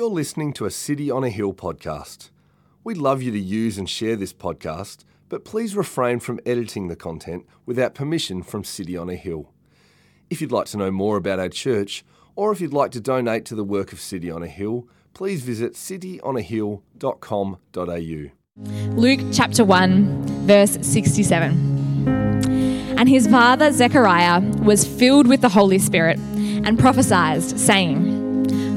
You're listening to a City on a Hill podcast. We'd love you to use and share this podcast, but please refrain from editing the content without permission from City on a Hill. If you'd like to know more about our church, or if you'd like to donate to the work of City on a Hill, please visit cityonahill.com.au. Luke chapter 1, verse 67. And his father Zechariah was filled with the Holy Spirit and prophesied, saying,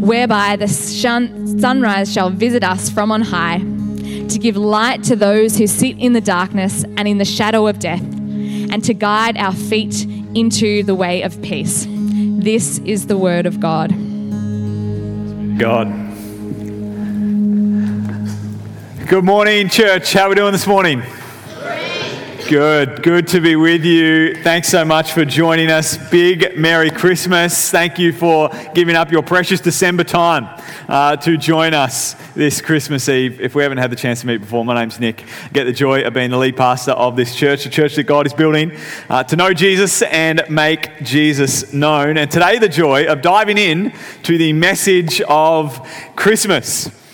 whereby the shun- sunrise shall visit us from on high, to give light to those who sit in the darkness and in the shadow of death, and to guide our feet into the way of peace. This is the word of God. God. Good morning, church. How are we doing this morning? Good, good to be with you. Thanks so much for joining us. Big Merry Christmas. Thank you for giving up your precious December time uh, to join us this Christmas Eve. If we haven't had the chance to meet before, my name's Nick. I get the joy of being the lead pastor of this church, a church that God is building uh, to know Jesus and make Jesus known. And today, the joy of diving in to the message of Christmas.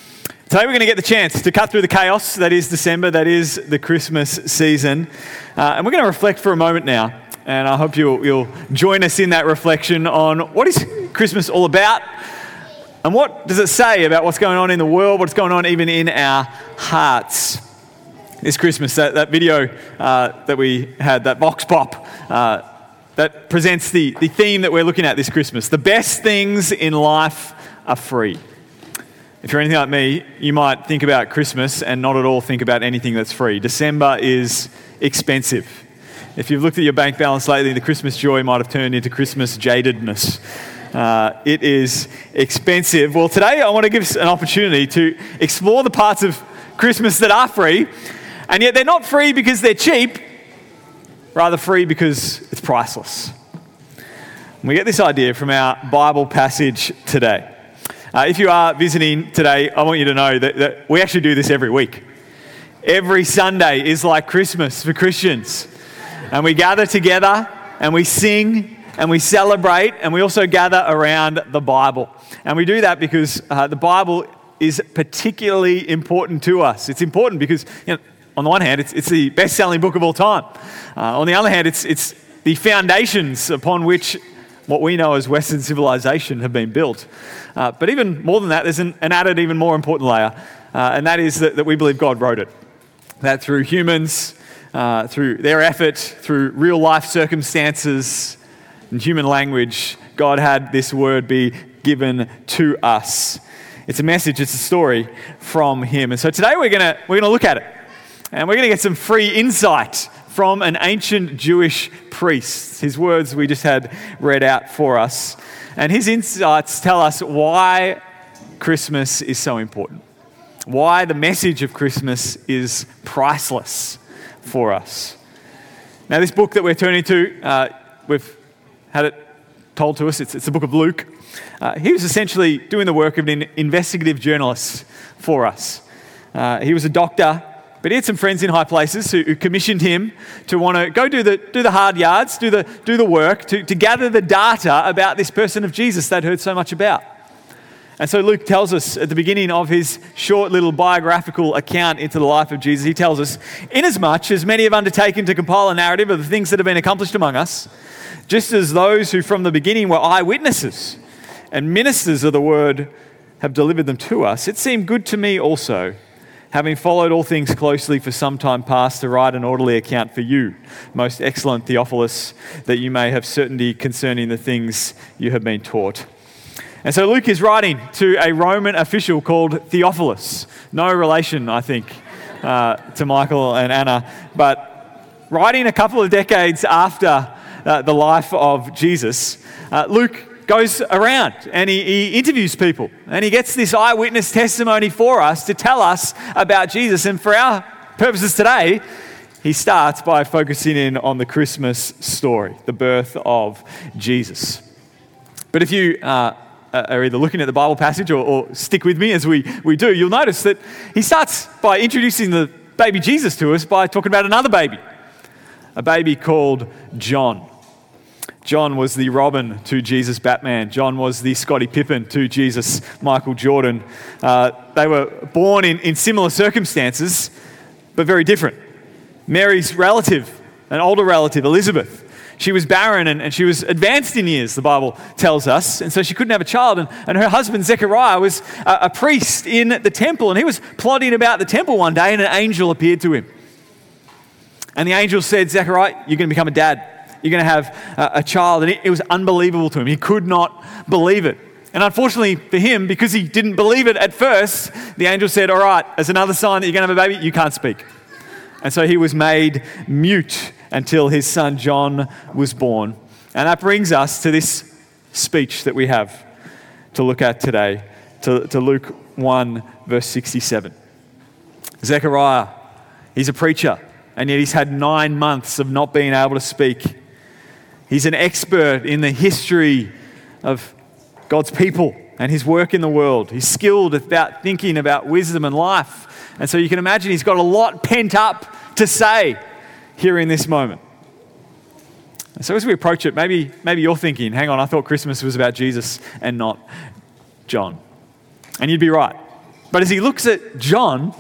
Today, we're going to get the chance to cut through the chaos that is December, that is the Christmas season. Uh, and we're going to reflect for a moment now. And I hope you'll, you'll join us in that reflection on what is Christmas all about and what does it say about what's going on in the world, what's going on even in our hearts. This Christmas, that, that video uh, that we had, that vox pop, uh, that presents the, the theme that we're looking at this Christmas. The best things in life are free. If you're anything like me, you might think about Christmas and not at all think about anything that's free. December is expensive. If you've looked at your bank balance lately, the Christmas joy might have turned into Christmas jadedness. Uh, it is expensive. Well, today I want to give us an opportunity to explore the parts of Christmas that are free, and yet they're not free because they're cheap, rather, free because it's priceless. We get this idea from our Bible passage today. Uh, if you are visiting today, I want you to know that, that we actually do this every week. Every Sunday is like Christmas for Christians. And we gather together and we sing and we celebrate and we also gather around the Bible. And we do that because uh, the Bible is particularly important to us. It's important because, you know, on the one hand, it's, it's the best selling book of all time. Uh, on the other hand, it's, it's the foundations upon which what we know as Western civilization have been built. Uh, but even more than that, there's an, an added, even more important layer, uh, and that is that, that, we believe God wrote it. That through humans, uh, through their effort, through real life circumstances and human language, God had this word be given to us. It's a message, it's a story from Him. And so today we're going we're going to look at it. And we're going to get some free insight from an ancient Jewish priest. His words we just had read out for us. And his insights tell us why Christmas is so important, why the message of Christmas is priceless for us. Now, this book that we're turning to, uh, we've had it told to us, it's, it's the book of Luke. Uh, he was essentially doing the work of an investigative journalist for us. Uh, he was a doctor but he had some friends in high places who, who commissioned him to want to go do the, do the hard yards, do the, do the work, to, to gather the data about this person of Jesus they'd heard so much about. And so Luke tells us at the beginning of his short little biographical account into the life of Jesus, he tells us, Inasmuch as many have undertaken to compile a narrative of the things that have been accomplished among us, just as those who from the beginning were eyewitnesses and ministers of the word have delivered them to us, it seemed good to me also, having followed all things closely for some time past, to write an orderly account for you, most excellent Theophilus, that you may have certainty concerning the things you have been taught. And so Luke is writing to a Roman official called Theophilus. No relation, I think, uh, to Michael and Anna, but writing a couple of decades after uh, the life of Jesus, uh, Luke goes around and he, he, interviews people and he gets this eyewitness testimony for us to tell us about Jesus. And for our purposes today, he starts by focusing in on the Christmas story, the birth of Jesus. But if you uh, are either looking at the Bible passage or, or stick with me as we, we do, you'll notice that he starts by introducing the baby Jesus to us by talking about another baby, a baby called John. John was the Robin to Jesus Batman. John was the Scottie Pippen to Jesus Michael Jordan. Uh, they were born in, in similar circumstances, but very different. Mary's relative, an older relative, Elizabeth, she was barren and, and she was advanced in years, the Bible tells us, and so she couldn't have a child. And, and her husband, Zechariah, was a, a priest in the temple, and he was plodding about the temple one day, and an angel appeared to him. And the angel said, Zechariah, you're going to become a dad you're going to have a, a child. And it, it was unbelievable to him. He could not believe it. And unfortunately for him, because he didn't believe it at first, the angel said, All right, as another sign that you're going to have a baby, you can't speak. And so he was made mute until his son John was born. And that brings us to this speech that we have to look at today, to, to Luke 1, verse 67. Zechariah, he's a preacher, and yet he's had nine months of not being able to speak. He's an expert in the history of God's people and his work in the world. He's skilled about thinking about wisdom and life. And so you can imagine he's got a lot pent up to say here in this moment. And so as we approach it, maybe, maybe you're thinking, hang on, I thought Christmas was about Jesus and not John. And you'd be right. But as he looks at John,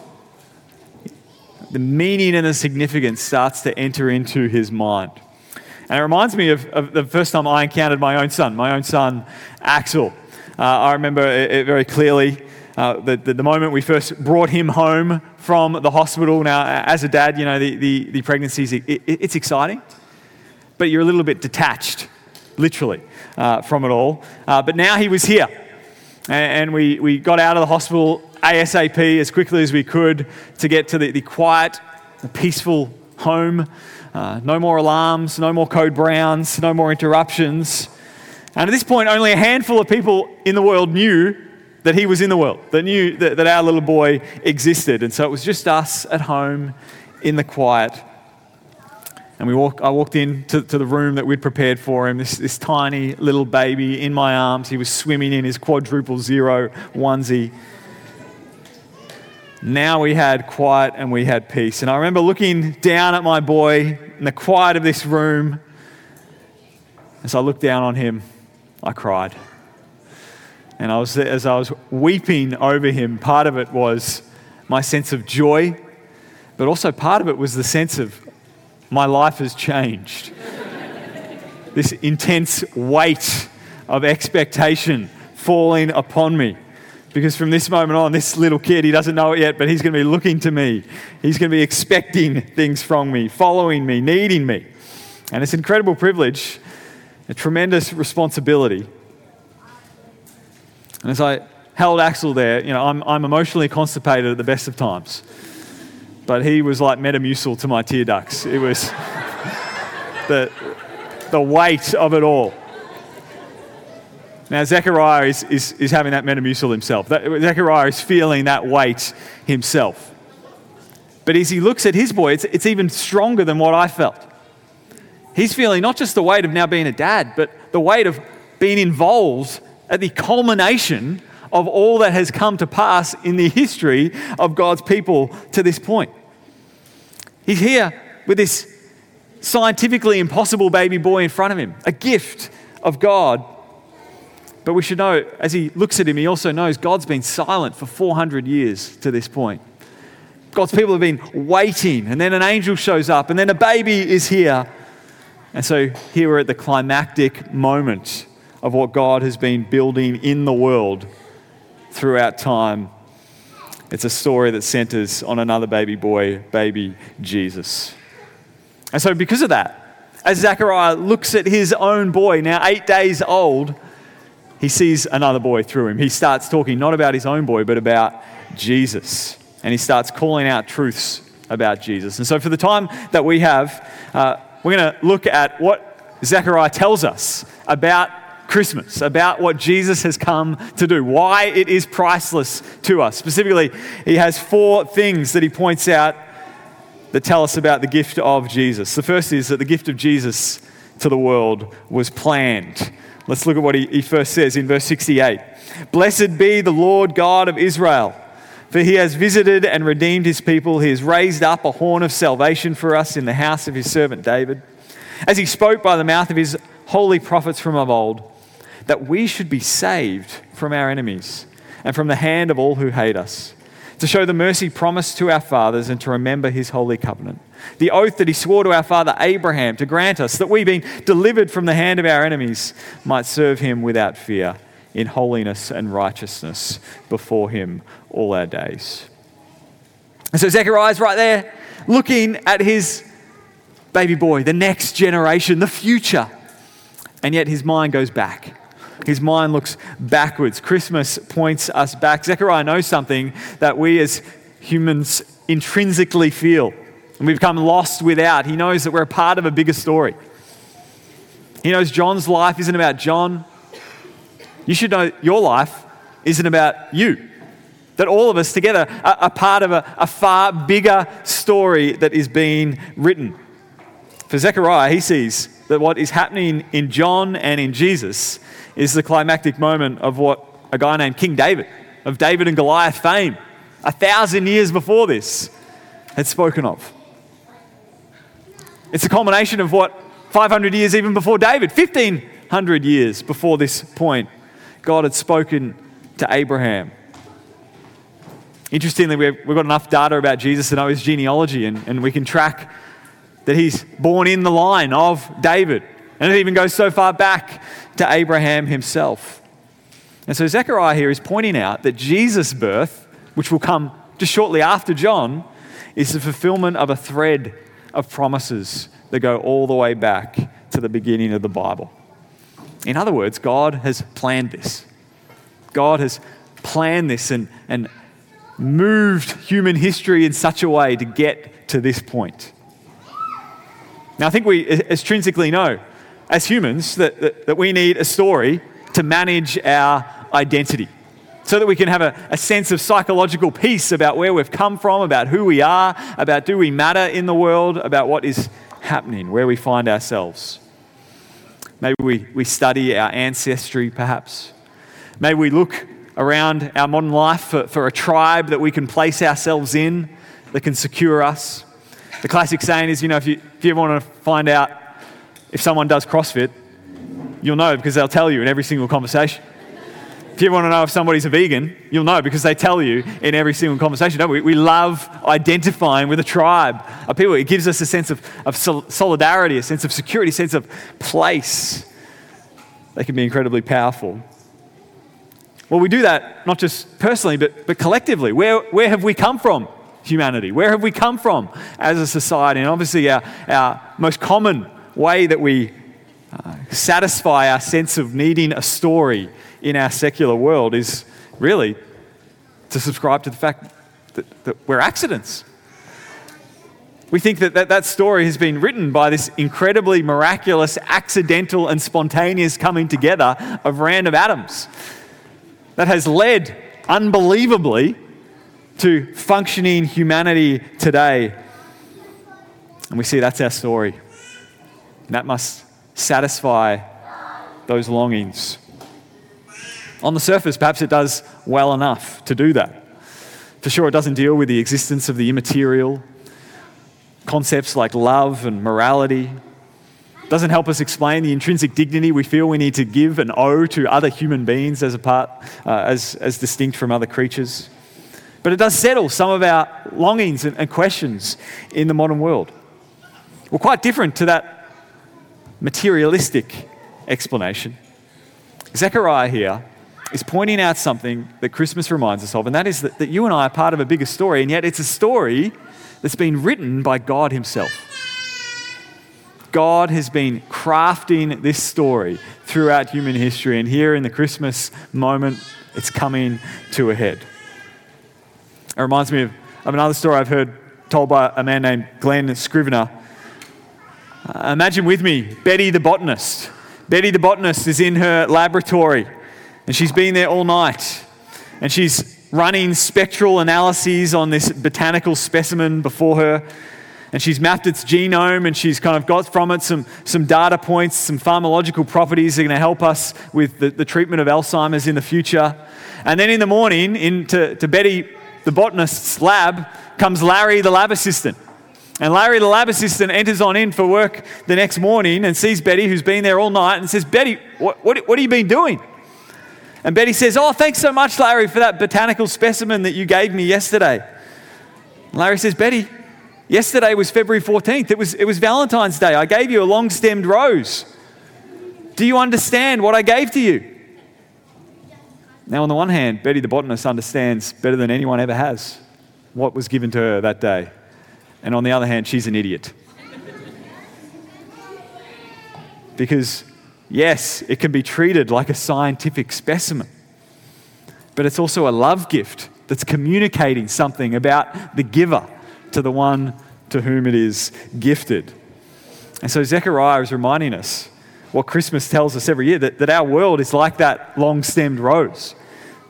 the meaning and the significance starts to enter into his mind. And it reminds me of, of the first time I encountered my own son, my own son, Axel. Uh, I remember it, it very clearly. Uh, the, the, the, moment we first brought him home from the hospital. Now, as a dad, you know, the, the, the pregnancy, it, it, it's exciting, but you're a little bit detached, literally, uh, from it all. Uh, but now he was here, and, and, we, we got out of the hospital ASAP as quickly as we could to get to the, the quiet, peaceful home. Uh, no more alarms, no more code browns, no more interruptions. And at this point, only a handful of people in the world knew that he was in the world, that knew that, that our little boy existed. And so it was just us at home in the quiet. And we walk, I walked in to, to the room that we'd prepared for him, this, this tiny little baby in my arms. He was swimming in his quadruple zero onesie. Now we had quiet and we had peace. And I remember looking down at my boy in the quiet of this room. As I looked down on him, I cried. And I was, as I was weeping over him, part of it was my sense of joy, but also part of it was the sense of my life has changed. this intense weight of expectation falling upon me. Because from this moment on, this little kid, he doesn't know it yet, but he's going to be looking to me. He's going to be expecting things from me, following me, needing me. And it's an incredible privilege, a tremendous responsibility. And as I held Axel there, you know, I'm, I'm emotionally constipated at the best of times. But he was like Metamucil to my tear ducts. It was the, the weight of it all. Now, Zechariah is, is, is having that Metamucil himself. That, Zechariah is feeling that weight himself. But as he looks at his boy, it's, it's even stronger than what I felt. He's feeling not just the weight of now being a dad, but the weight of being involved at the culmination of all that has come to pass in the history of God's people to this point. He's here with this scientifically impossible baby boy in front of him, a gift of God but we should know, as he looks at him, he also knows God's been silent for 400 years to this point. God's people have been waiting, and then an angel shows up, and then a baby is here. And so here we're at the climactic moment of what God has been building in the world throughout time. It's a story that centers on another baby boy, baby Jesus. And so, because of that, as Zechariah looks at his own boy, now eight days old, he sees another boy through him. He starts talking not about his own boy, but about Jesus. And he starts calling out truths about Jesus. And so, for the time that we have, uh, we're going to look at what Zechariah tells us about Christmas, about what Jesus has come to do, why it is priceless to us. Specifically, he has four things that he points out that tell us about the gift of Jesus. The first is that the gift of Jesus to the world was planned. Let's look at what he, he first says in verse 68 Blessed be the Lord God of Israel. For he has visited and redeemed his people. He has raised up a horn of salvation for us in the house of his servant David. As he spoke by the mouth of his holy prophets from of old, that we should be saved from our enemies and from the hand of all who hate us to show the mercy promised to our fathers and to remember his holy covenant. The oath that he swore to our father Abraham to grant us that we, being delivered from the hand of our enemies, might serve him without fear in holiness and righteousness before him all our days. And so Zechariah's right there looking at his baby boy, the next generation, the future. And yet his mind goes back. His mind looks backwards. Christmas points us back. Zechariah knows something that we as humans intrinsically feel. And we become lost without. He knows that we're a part of a bigger story. He knows John's life isn't about John. You should know your life isn't about you. That all of us together are, are part of a, a far bigger story that is being written. For Zechariah, he sees that what is happening in John and in Jesus is the climactic moment of what a guy named King David, of David and Goliath fame, a thousand years before this, had spoken of. It's a culmination of what 500 years even before David, 1500 years before this point, God had spoken to Abraham. Interestingly, we've got enough data about Jesus to know his genealogy, and, and we can track that he's born in the line of David. And it even goes so far back to Abraham himself. And so Zechariah here is pointing out that Jesus' birth, which will come just shortly after John, is the fulfillment of a thread of promises that go all the way back to the beginning of the Bible. In other words, God has planned this. God has planned this and, and moved human history in such a way to get to this point. Now, I think we intrinsically know as humans that, that, that we need a story to manage our identity so that we can have a, a, sense of psychological peace about where we've come from, about who we are, about do we matter in the world, about what is happening, where we find ourselves. Maybe we, we study our ancestry, perhaps. Maybe we look around our modern life for, for a tribe that we can place ourselves in that can secure us. The classic saying is, you know, if you, if you ever want to find out if someone does CrossFit, you'll know because they'll tell you in every single conversation. If you want to know if somebody's a vegan, you'll know because they tell you in every single conversation. No, we? we love identifying with a tribe of people. It gives us a sense of, of solidarity, a sense of security, a sense of place. They can be incredibly powerful. Well, we do that not just personally, but, but collectively. Where, where have we come from, humanity? Where have we come from as a society? And obviously, our, our most common way that we uh, satisfy our sense of needing a story in our secular world is really to subscribe to the fact that, that we're accidents. We think that, that that story has been written by this incredibly miraculous, accidental, and spontaneous coming together of random atoms that has led unbelievably to functioning humanity today. And we see that's our story. And that must satisfy those longings. On the surface, perhaps it does well enough to do that. For sure, it doesn't deal with the existence of the immaterial, concepts like love and morality. It doesn't help us explain the intrinsic dignity we feel we need to give and owe to other human beings as, a part, uh, as, as distinct from other creatures. But it does settle some of our longings and, and questions in the modern world. We're quite different to that materialistic explanation. Zechariah here is pointing out something that Christmas reminds us of, and that is that, that you and I are part of a bigger story, and yet it's a story that's been written by God Himself. God has been crafting this story throughout human history, and here in the Christmas moment, it's coming to a head. It reminds me of, of another story I've heard told by a man named Glen Scrivener. Uh, imagine with me Betty the botanist. Betty the botanist is in her laboratory and she's been there all night and she's running spectral analyses on this botanical specimen before her. And she's mapped its genome and she's kind of got from it some, some data points, some pharmacological properties that are going to help us with the, the treatment of Alzheimer's in the future. And then in the morning, into to Betty, the botanist's lab, comes Larry, the lab assistant. And Larry, the lab assistant, enters on in for work the next morning and sees Betty, who's been there all night, and says, Betty, what, what, what have you been doing? And Betty says, Oh, thanks so much, Larry, for that botanical specimen that you gave me yesterday. Larry says, Betty, yesterday was February 14th. It was, it was Valentine's Day. I gave you a long stemmed rose. Do you understand what I gave to you? Now, on the one hand, Betty the botanist understands better than anyone ever has what was given to her that day. And on the other hand, she's an idiot. because Yes, it can be treated like a scientific specimen, but it's also a love gift that's communicating something about the giver to the one to whom it is gifted. And so Zechariah is reminding us what Christmas tells us every year that, that our world is like that long stemmed rose,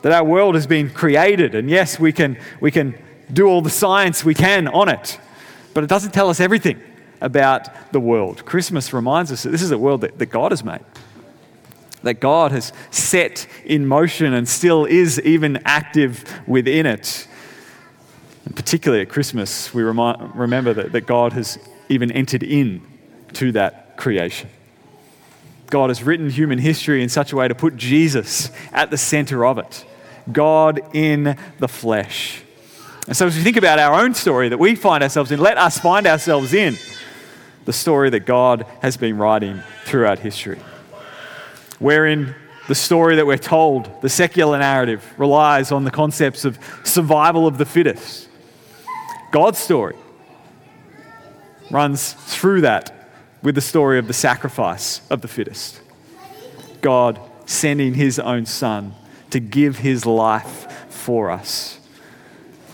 that our world has been created. And yes, we can, we can do all the science we can on it, but it doesn't tell us everything about the world. Christmas reminds us that this is a world that, that God has made, that God has set in motion and still is even active within it. And particularly at Christmas, we remind, remember that, that God has even entered in to that creation. God has written human history in such a way to put Jesus at the center of it. God in the flesh. And so, as we think about our own story that we find ourselves in, let us find ourselves in the story that God has been writing throughout history. Wherein the story that we're told, the secular narrative, relies on the concepts of survival of the fittest. God's story runs through that with the story of the sacrifice of the fittest. God sending his own son to give his life for us.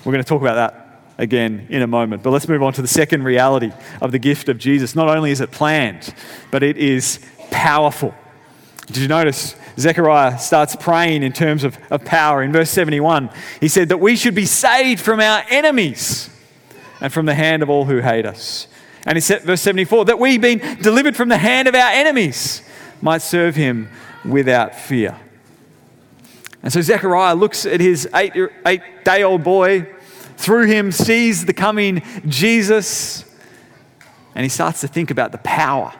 We're going to talk about that again in a moment. But let's move on to the second reality of the gift of Jesus. Not only is it planned, but it is powerful. Did you notice Zechariah starts praying in terms of, of power? In verse 71, he said that we should be saved from our enemies and from the hand of all who hate us. And he said, verse 74, that we, being delivered from the hand of our enemies, might serve him without fear. And so Zechariah looks at his eight, eight day old boy through him sees the coming Jesus, and he starts to think about the power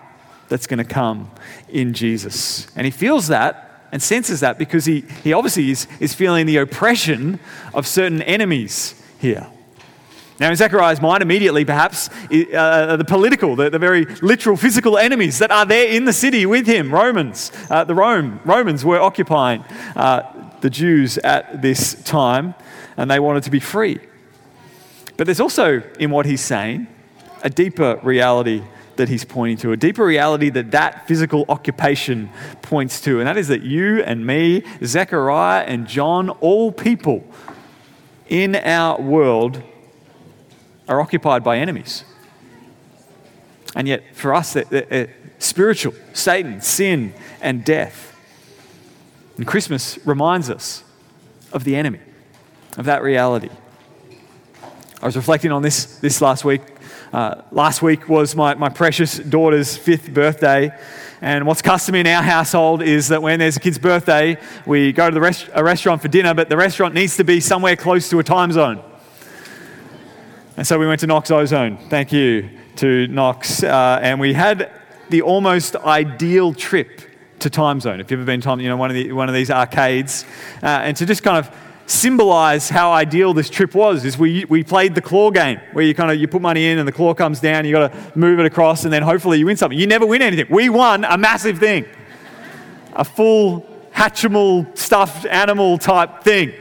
that's going to come in Jesus. And he feels that and senses that because he, he obviously is, is feeling the oppression of certain enemies here. Now, in Zechariah's mind, immediately perhaps, uh, the political, the, the, very literal physical enemies that are there in the city with him, Romans. Uh, the Rome, Romans were occupying uh, the Jews at this time, and they wanted to be free. But there's also, in what he's saying, a deeper reality that he's pointing to, a deeper reality that that physical occupation points to, and that is that you and me, Zechariah and John, all people in our world are occupied by enemies. And yet, for us, they're, spiritual Satan, sin, and death. And Christmas reminds us of the enemy, of that reality. I was reflecting on this this last week. Uh, last week was my, my precious daughter's fifth birthday. And what's custom in our household is that when there's a kid's birthday, we go to the rest, a restaurant for dinner, but the restaurant needs to be somewhere close to a Timezone. And so we went to Knox Ozone. Thank you to Knox. Uh, and we had the almost ideal trip to Timezone. If you've ever been to you know, one of, the, one of these arcades, uh, and to just kind of symbolize how ideal this trip was is we, we played the claw game where you kind of you put money in and the claw comes down you got to move it across and then hopefully you win something you never win anything we won a massive thing a full Hatchimal stuffed animal type thing.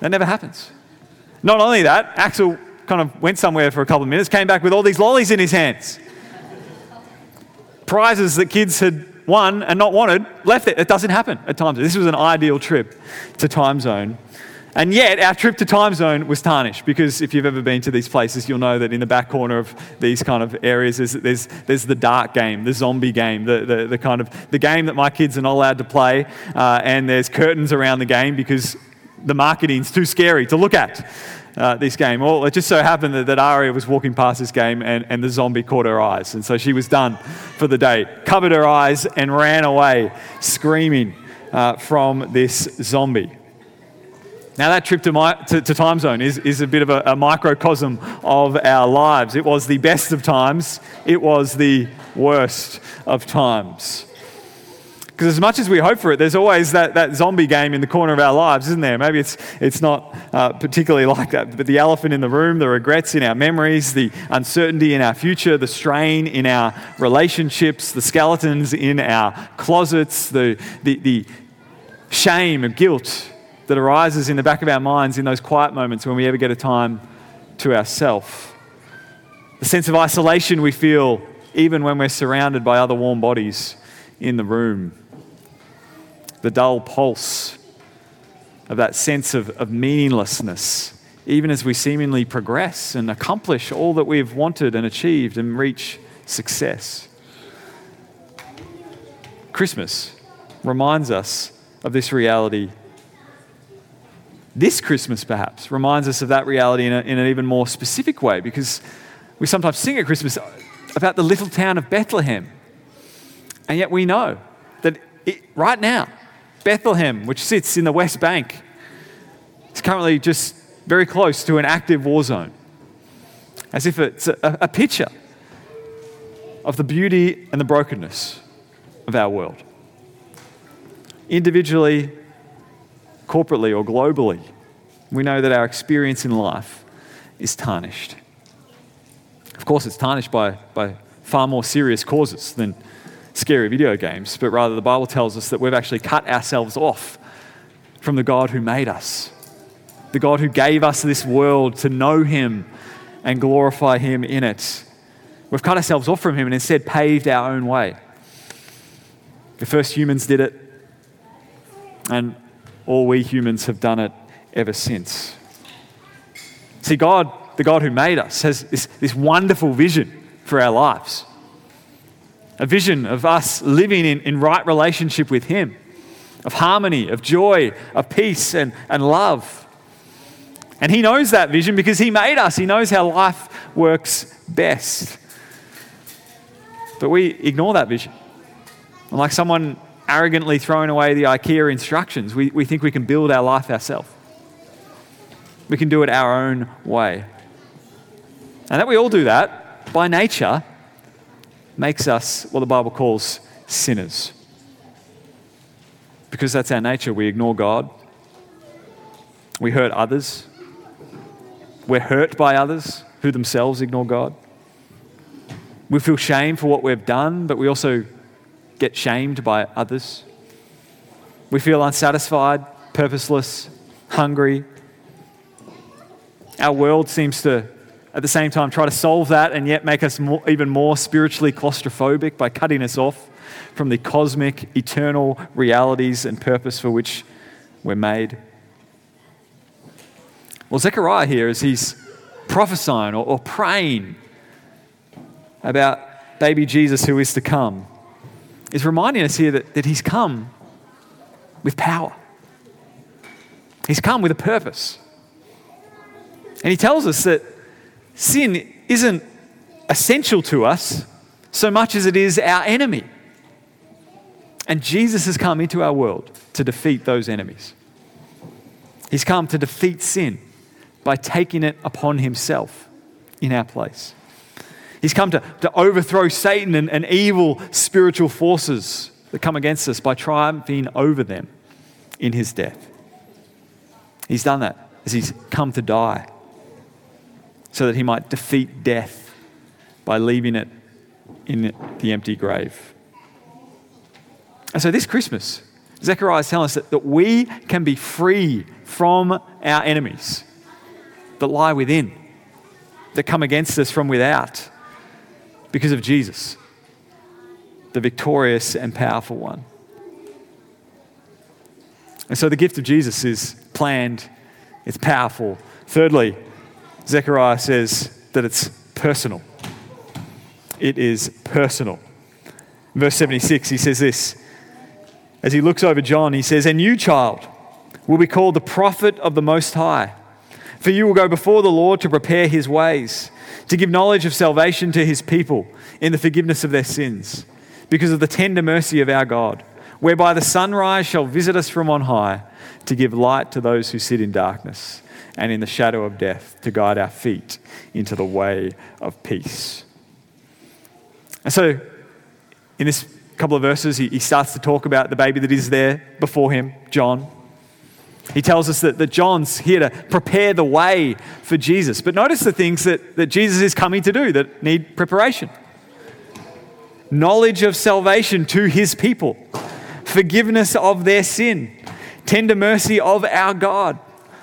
That never happens. Not only that, Axel kind of went somewhere for a couple of minutes, came back with all these lollies in his hands. Prizes that kids had won and not wanted, left it. It doesn't happen at times. This was an ideal trip to Timezone. And yet, our trip to Timezone was tarnished because if you've ever been to these places, you'll know that in the back corner of these kind of areas, there's, there's, there's the dark game, the zombie game, the, the, the, kind of the game that my kids are not allowed to play. Uh, and there's curtains around the game because the marketing's too scary to look at. Uh, this game. Well, it just so happened that, that Aria was walking past this game and, and the zombie caught her eyes. And so she was done for the day, covered her eyes, and ran away screaming uh, from this zombie. Now, that trip to, my, to, to Timezone is, is a bit of a, a, microcosm of our lives. It was the best of times, it was the worst of times. Because as much as we hope for it, there's always that, that zombie game in the corner of our lives, isn't there? Maybe it's, it's not uh, particularly like that, but the elephant in the room, the regrets in our memories, the uncertainty in our future, the strain in our relationships, the skeletons in our closets, the, the, the shame and guilt that arises in the back of our minds in those quiet moments when we ever get a time to ourselves. The sense of isolation we feel even when we're surrounded by other warm bodies in the room. The dull pulse of that sense of, of meaninglessness, even as we seemingly progress and accomplish all that we've wanted and achieved and reach success. Christmas reminds us of this reality this Christmas, perhaps, reminds us of that reality in, a, in an even more specific way because we sometimes sing at Christmas about the little town of Bethlehem. And yet we know that it, right now, Bethlehem, which sits in the West Bank, is currently just very close to an active war zone. As if it's a, a picture of the beauty and the brokenness of our world. Individually, corporately or globally, we know that our experience in life is tarnished. Of course, it's tarnished by, by far more serious causes than scary video games, but rather the Bible tells us that we've actually cut ourselves off from the God who made us, the God who gave us this world to know Him and glorify Him in it. We've cut ourselves off from Him and instead paved our own way. The first humans did it, and all we humans have done it ever since. See, God, the God who made us, has this, this wonderful vision for our lives a vision of us living in, in right relationship with Him, of harmony, of joy, of peace, and, and love. And He knows that vision because He made us, He knows how life works best. But we ignore that vision. And like someone arrogantly throwing away the IKEA instructions. We, we think we can build our life ourselves. We can do it our own way. And that we all do that by nature makes us what the Bible calls sinners. Because that's our nature. We ignore God, we hurt others, we're hurt by others who themselves ignore God. We feel shame for what we've done, but we also get shamed by others. We feel unsatisfied, purposeless, hungry. Our world seems to, at the same time, try to solve that and yet make us more, even more spiritually claustrophobic by cutting us off from the cosmic, eternal realities and purpose for which we're made. Well, Zechariah here, as he's prophesying or, or praying about baby Jesus who is to come, is reminding us here that, that He's come with power. He's come with a purpose. And He tells us that sin isn't essential to us so much as it is our enemy. And Jesus has come into our world to defeat those enemies. He's come to defeat sin by taking it upon himself in our place. He's come to, to overthrow Satan and, and evil spiritual forces that come against us by triumphing over them in his death. He's done that as he's come to die so that he might defeat death by leaving it in the empty grave. And so this Christmas, Zechariah is telling us that, that we can be free from our enemies that lie within, that come against us from without, because of Jesus, the victorious and powerful one. And so the gift of Jesus is planned, it's powerful. Thirdly, Zechariah says that it's personal. It is personal. verse 76, he says this. As he looks over John, he says, And you, child, will be called the prophet of the Most High. For you will go before the Lord to prepare his ways, to give knowledge of salvation to his people in the forgiveness of their sins, because of the tender mercy of our God, whereby the sunrise shall visit us from on high, to give light to those who sit in darkness and in the shadow of death, to guide our feet into the way of peace. And so, in this couple of verses, he, starts to talk about the baby that is there before him, John. He tells us that, that John's here to prepare the way for Jesus. But notice the things that, that Jesus is coming to do that need preparation knowledge of salvation to his people, forgiveness of their sin, tender mercy of our God,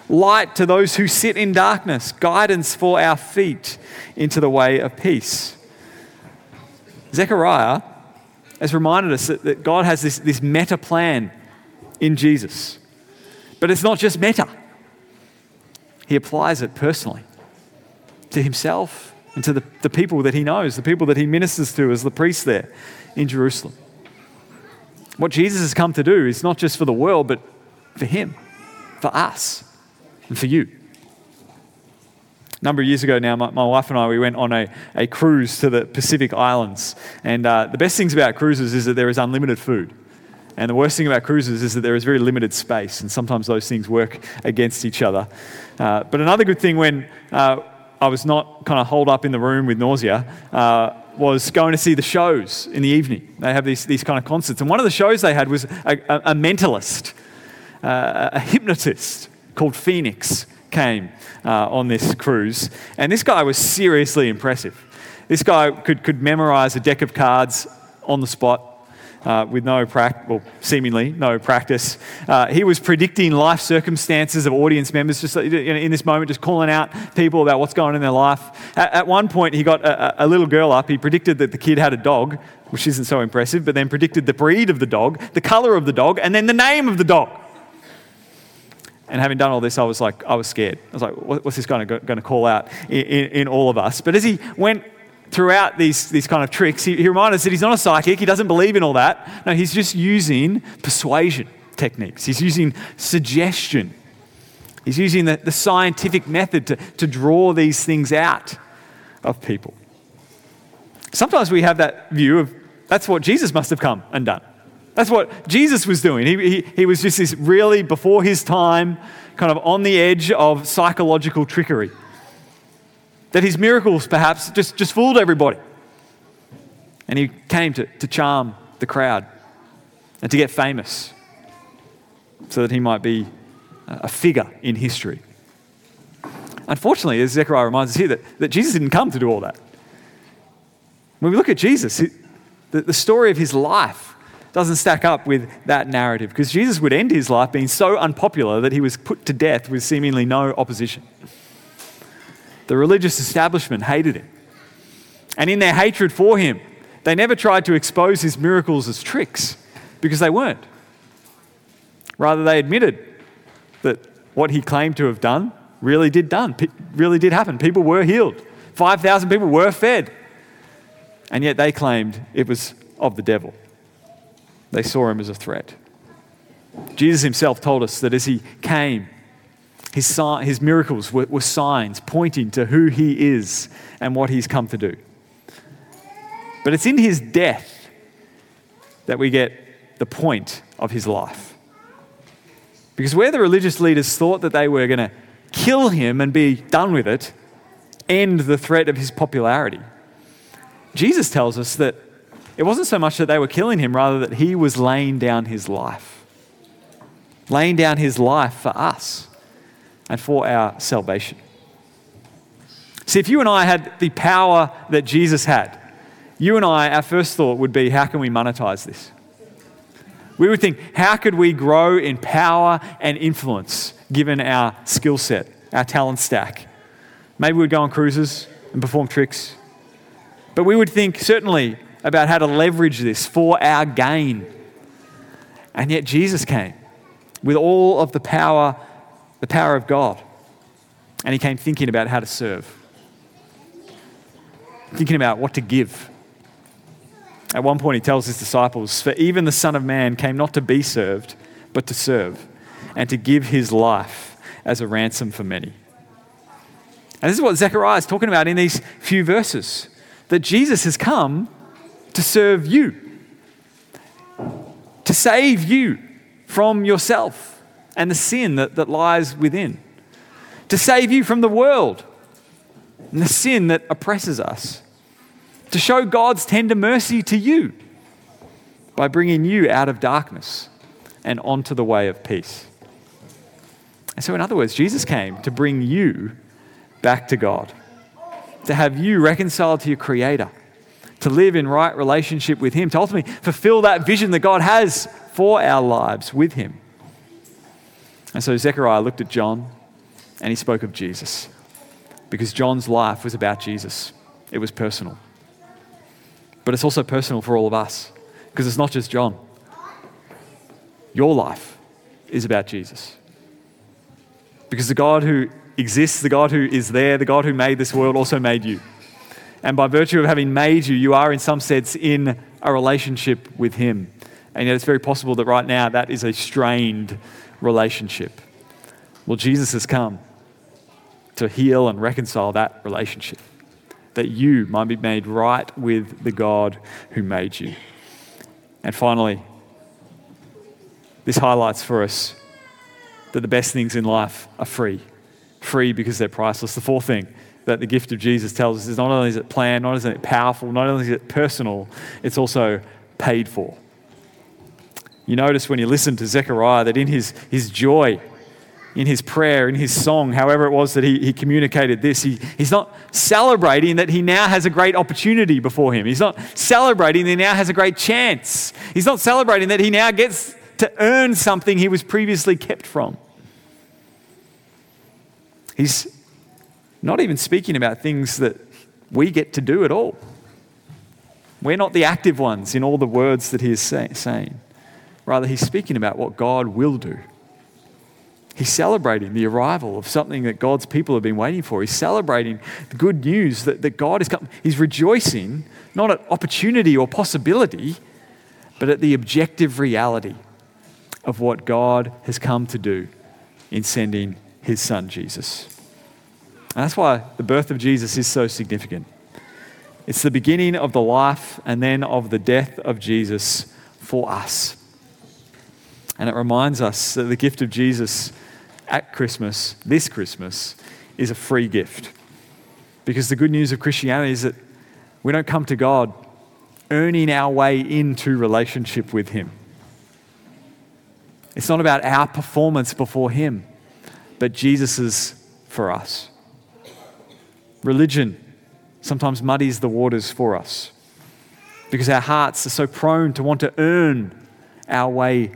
light to those who sit in darkness, guidance for our feet into the way of peace. Zechariah has reminded us that, that God has this, this meta plan in Jesus. But it's not just meta, He applies it personally to Himself and to the, the people that He knows, the people that He ministers to as the priest there in Jerusalem. What Jesus has come to do is not just for the world, but for Him, for us, and for you. A number of years ago now, my, my wife and I, we went on a, a cruise to the Pacific Islands. And uh, the best things about cruises is that there is unlimited food. And the worst thing about cruises is that there is very limited space, and sometimes those things work against each other. Uh, but another good thing when uh, I was not kind of holed up in the room with nausea uh, was going to see the shows in the evening. They have these, these kind of concerts. And one of the shows they had was a, a, a mentalist, uh, a hypnotist called Phoenix came uh, on this cruise. And this guy was seriously impressive. This guy could, could memorize a deck of cards on the spot. Uh, with no practice, well, seemingly no practice. Uh, he was predicting life circumstances of audience members, just in this moment, just calling out people about what's going on in their life. At, at one point, he got a, a, little girl up. He predicted that the kid had a dog, which isn't so impressive, but then predicted the breed of the dog, the color of the dog, and then the name of the dog. And having done all this, I was like, I was scared. I was like, what's this guy going to call out in, in, in all of us? But as he went throughout these, these kind of tricks, he, he reminded us that he's not a psychic. He doesn't believe in all that. No, he's just using persuasion techniques. He's using suggestion. He's using the, the scientific method to, to draw these things out of people. Sometimes we have that view of that's what Jesus must have come and done. That's what Jesus was doing. He, he, he was just this really before his time, kind of on the edge of psychological trickery. That his miracles perhaps just, just fooled everybody. And he came to, to charm the crowd and to get famous so that he might be a figure in history. Unfortunately, as Zechariah reminds us here, that, that Jesus didn't come to do all that. When we look at Jesus, the, the story of his life doesn't stack up with that narrative because Jesus would end his life being so unpopular that he was put to death with seemingly no opposition. The religious establishment hated him. And in their hatred for him, they never tried to expose his miracles as tricks because they weren't. Rather, they admitted that what he claimed to have done really did done, really did happen. People were healed. 5,000 people were fed. And yet they claimed it was of the devil. They saw him as a threat. Jesus himself told us that as he came, his, his miracles were, were signs pointing to who he is and what he's come to do. But it's in his death that we get the point of his life. Because where the religious leaders thought that they were going to kill him and be done with it, end the threat of his popularity, Jesus tells us that it wasn't so much that they were killing him, rather that he was laying down his life. Laying down his life for us and for our salvation. See, if you and I had the power that Jesus had, you and I, our first thought would be how can we monetize this? We would think, how could we grow in power and influence given our skill set, our talent stack? Maybe we'd go on cruises and perform tricks. But we would think certainly about how to leverage this for our gain. And yet Jesus came with all of the power, the power of God. And he came thinking about how to serve, thinking about what to give. At one point, he tells his disciples, For even the Son of Man came not to be served, but to serve, and to give his life as a ransom for many. And this is what Zechariah is talking about in these few verses that Jesus has come to serve you, to save you from yourself and the sin that, that lies within, to save you from the world and the sin that oppresses us, to show God's tender mercy to you by bringing you out of darkness and onto the way of peace. And so, in other words, Jesus came to bring you back to God, to have you reconciled to your Creator, to live in right relationship with Him, to ultimately fulfill that vision that God has for our lives with Him. And so Zechariah looked at John and he spoke of Jesus because John's life was about Jesus, it was personal. But it's also personal for all of us because it's not just John. Your life is about Jesus. Because the God who exists, the God who is there, the God who made this world also made you. And by virtue of having made you, you are in some sense in a relationship with Him. And yet it's very possible that right now that is a strained relationship. Well, Jesus has come to heal and reconcile that relationship, that you might be made right with the God who made you. And finally, this highlights for us that the best things in life are free. Free because they're priceless. The fourth thing that the gift of Jesus tells us is not only is it planned, not only is it powerful, not only is it personal, it's also paid for. You notice when you listen to Zechariah that in his, his joy, in his prayer, in his song, however it was that he, he communicated this, he, he's not celebrating that he now has a great opportunity before him. He's not celebrating that he now has a great chance. He's not celebrating that he now gets to earn something he was previously kept from. He's not even speaking about things that we get to do at all. We're not the active ones in all the words that he is say, saying. Rather, he's speaking about what God will do. He's celebrating the arrival of something that God's people have been waiting for. He's celebrating the good news that, that God is coming. He's rejoicing not at opportunity or possibility, but at the objective reality of what God has come to do in sending his son Jesus. And that's why the birth of Jesus is so significant. It's the beginning of the life and then of the death of Jesus for us. And it reminds us that the gift of Jesus at Christmas, this Christmas, is a free gift. Because the good news of Christianity is that we don't come to God earning our way into relationship with Him. It's not about our performance before Him, but Jesus's for us. Religion sometimes muddies the waters for us because our hearts are so prone to want to earn our way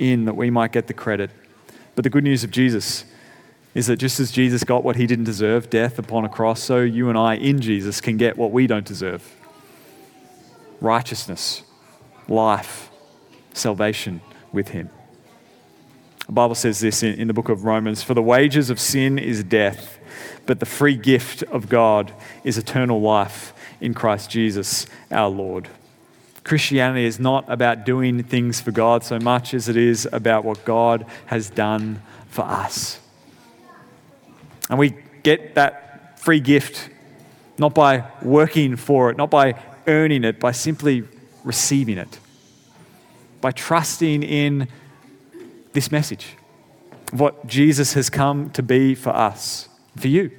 in that we might get the credit. But the good news of Jesus is that just as Jesus got what he didn't deserve, death upon a cross, so you and I in Jesus can get what we don't deserve righteousness, life, salvation with him. The Bible says this in, in the book of Romans For the wages of sin is death, but the free gift of God is eternal life in Christ Jesus our Lord. Christianity is not about doing things for God so much as it is about what God has done for us. And we get that free gift not by working for it, not by earning it, by simply receiving it, by trusting in this message what Jesus has come to be for us, for you,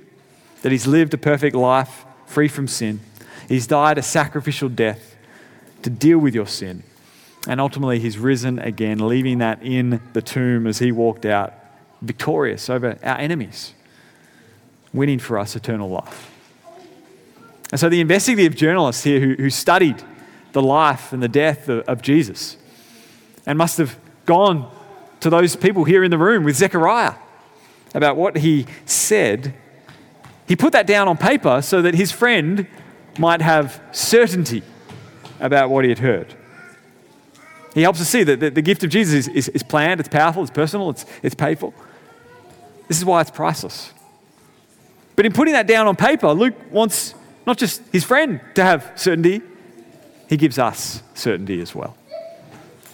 that He's lived a perfect life free from sin, He's died a sacrificial death to deal with your sin. And ultimately, he's risen again, leaving that in the tomb as he walked out victorious over our enemies, winning for us eternal life. And so, the investigative journalist here who, who studied the life and the death of, of Jesus and must have gone to those people here in the room with Zechariah about what he said, he put that down on paper so that his friend might have certainty about what he had heard. He helps us see that the, gift of Jesus is, is, is, planned, it's powerful, it's personal, it's, it's painful. This is why it's priceless. But in putting that down on paper, Luke wants not just his friend to have certainty, he gives us certainty as well.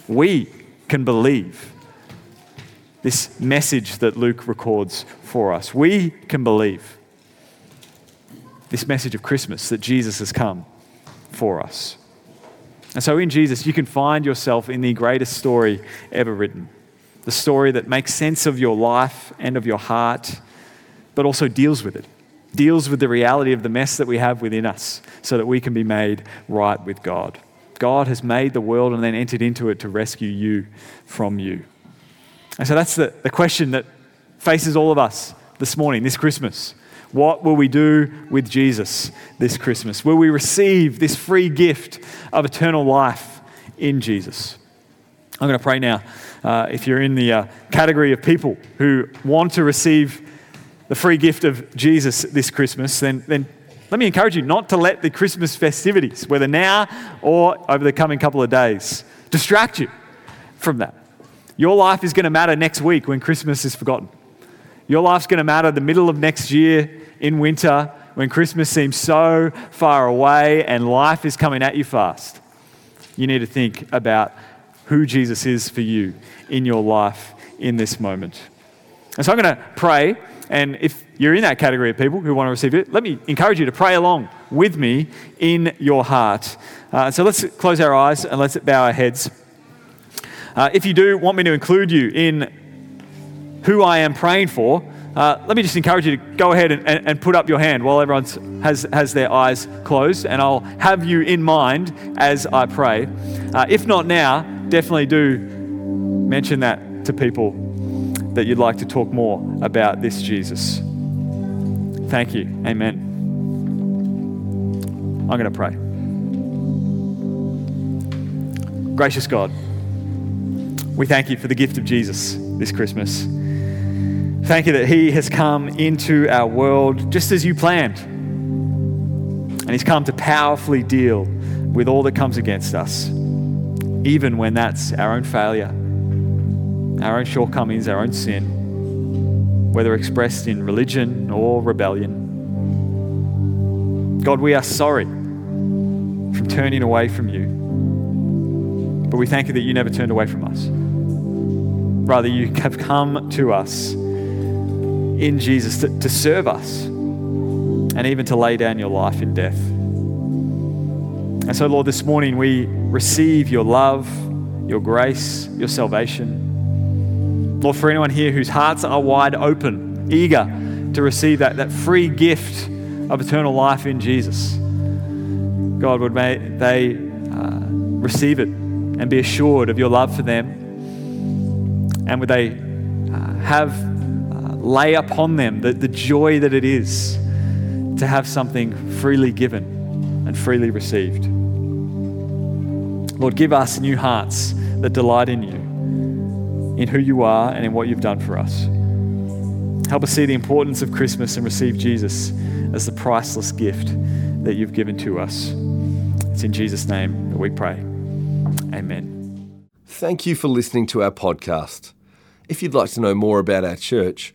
We can believe this message that Luke records for us. We can believe this message of Christmas that Jesus has come for us. And so in Jesus, you can find yourself in the greatest story ever written. The story that makes sense of your life and of your heart, but also deals with it. Deals with the reality of the mess that we have within us so that we can be made right with God. God has made the world and then entered into it to rescue you from you. And so that's the, the question that faces all of us this morning, this Christmas. What will we do with Jesus this Christmas? Will we receive this free gift of eternal life in Jesus? I'm going to pray now. Uh, if you're in the uh, category of people who want to receive the free gift of Jesus this Christmas, then, then let me encourage you not to let the Christmas festivities, whether now or over the coming couple of days, distract you from that. Your life is going to matter next week when Christmas is forgotten. Your life's going to matter the middle of next year in winter when Christmas seems so far away and life is coming at you fast. You need to think about who Jesus is for you in your life in this moment. And so I'm going to pray, and if you're in that category of people who want to receive it, let me encourage you to pray along with me in your heart. Uh, so let's close our eyes and let's bow our heads. Uh, if you do want me to include you in who I am praying for, uh, let me just encourage you to go ahead and, and, and put up your hand while everyone has, has their eyes closed, and I'll have you in mind as I pray. Uh, if not now, definitely do mention that to people that you'd like to talk more about this Jesus. Thank you. Amen. I'm going to pray. Gracious God, we thank you for the gift of Jesus this Christmas. Thank you that He has come into our world just as you planned. And He's come to powerfully deal with all that comes against us, even when that's our own failure, our own shortcomings, our own sin, whether expressed in religion or rebellion. God, we are sorry from turning away from you. But we thank you that you never turned away from us. Rather, you have come to us in Jesus to, to serve us and even to lay down your life in death. And so, Lord, this morning we receive your love, your grace, your salvation. Lord, for anyone here whose hearts are wide open, eager to receive that, that free gift of eternal life in Jesus, God, would may they uh, receive it and be assured of your love for them? And would they uh, have lay upon them the, the joy that it is to have something freely given and freely received. Lord, give us new hearts that delight in you, in who you are, and in what you've done for us. Help us see the importance of Christmas and receive Jesus as the priceless gift that you've given to us. It's in Jesus' name that we pray. Amen. Thank you for listening to our podcast. If you'd like to know more about our church,